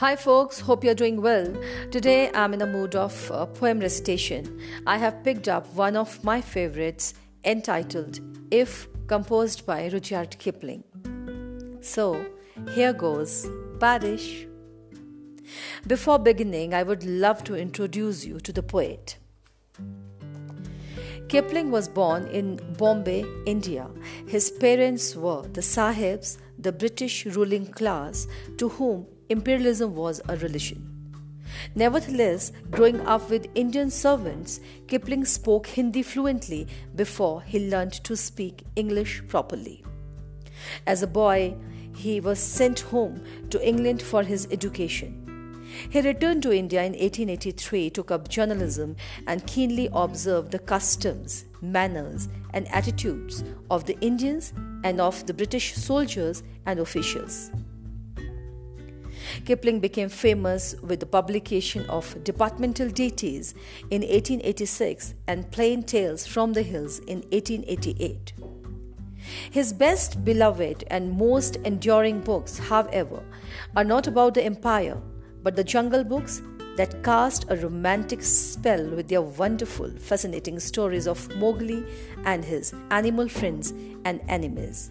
Hi, folks, hope you're doing well. Today I'm in a mood of uh, poem recitation. I have picked up one of my favorites entitled If, composed by Rudyard Kipling. So, here goes Parish. Before beginning, I would love to introduce you to the poet. Kipling was born in Bombay, India. His parents were the Sahibs, the British ruling class, to whom imperialism was a religion. Nevertheless, growing up with Indian servants, Kipling spoke Hindi fluently before he learned to speak English properly. As a boy, he was sent home to England for his education. He returned to India in 1883, took up journalism, and keenly observed the customs, manners, and attitudes of the Indians and of the British soldiers and officials. Kipling became famous with the publication of Departmental Ditties in 1886 and Plain Tales from the Hills in 1888. His best beloved and most enduring books, however, are not about the empire, but the jungle books that cast a romantic spell with their wonderful, fascinating stories of Mowgli and his animal friends and enemies.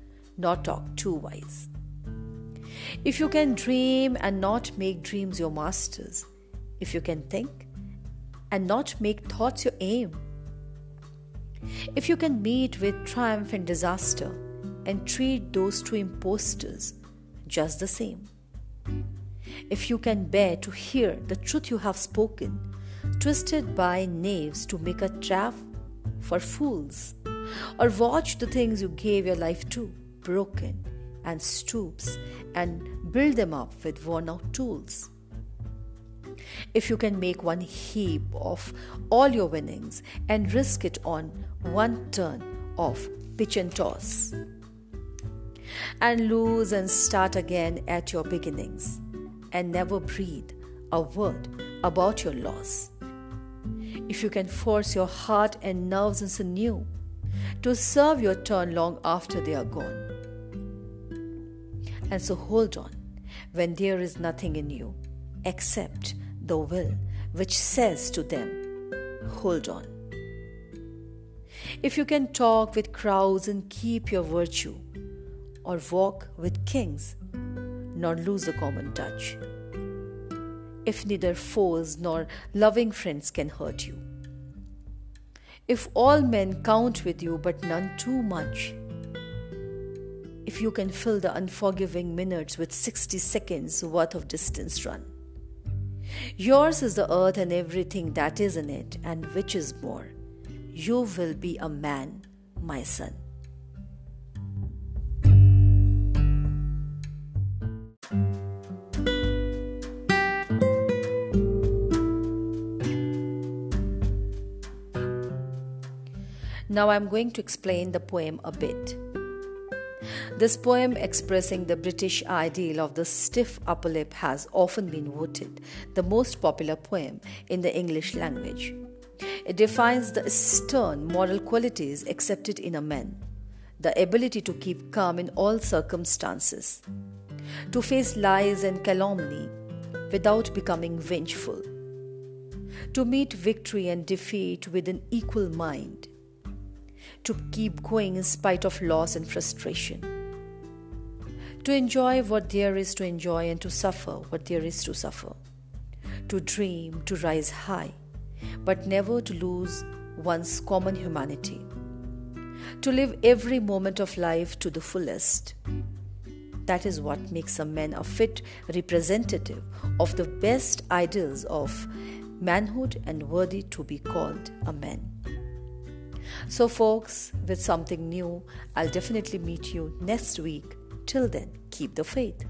not talk too wise. If you can dream and not make dreams your masters, if you can think and not make thoughts your aim, if you can meet with triumph and disaster and treat those two impostors just the same, if you can bear to hear the truth you have spoken, twisted by knaves to make a trap for fools, or watch the things you gave your life to broken and stoops and build them up with worn out tools. If you can make one heap of all your winnings and risk it on one turn of pitch and toss, and lose and start again at your beginnings, and never breathe a word about your loss. If you can force your heart and nerves and sinew to serve your turn long after they are gone, and so hold on when there is nothing in you except the will which says to them, Hold on. If you can talk with crowds and keep your virtue, or walk with kings, nor lose a common touch. If neither foes nor loving friends can hurt you. If all men count with you, but none too much, if you can fill the unforgiving minutes with 60 seconds worth of distance run. Yours is the earth and everything that is in it, and which is more. You will be a man, my son. Now I'm going to explain the poem a bit. This poem, expressing the British ideal of the stiff upper lip, has often been voted the most popular poem in the English language. It defines the stern moral qualities accepted in a man, the ability to keep calm in all circumstances, to face lies and calumny without becoming vengeful, to meet victory and defeat with an equal mind, to keep going in spite of loss and frustration to enjoy what there is to enjoy and to suffer what there is to suffer, to dream, to rise high, but never to lose one's common humanity, to live every moment of life to the fullest. That is what makes a man a fit representative of the best ideals of manhood and worthy to be called a man. So, folks, with something new, I'll definitely meet you next week. Till then, keep the faith.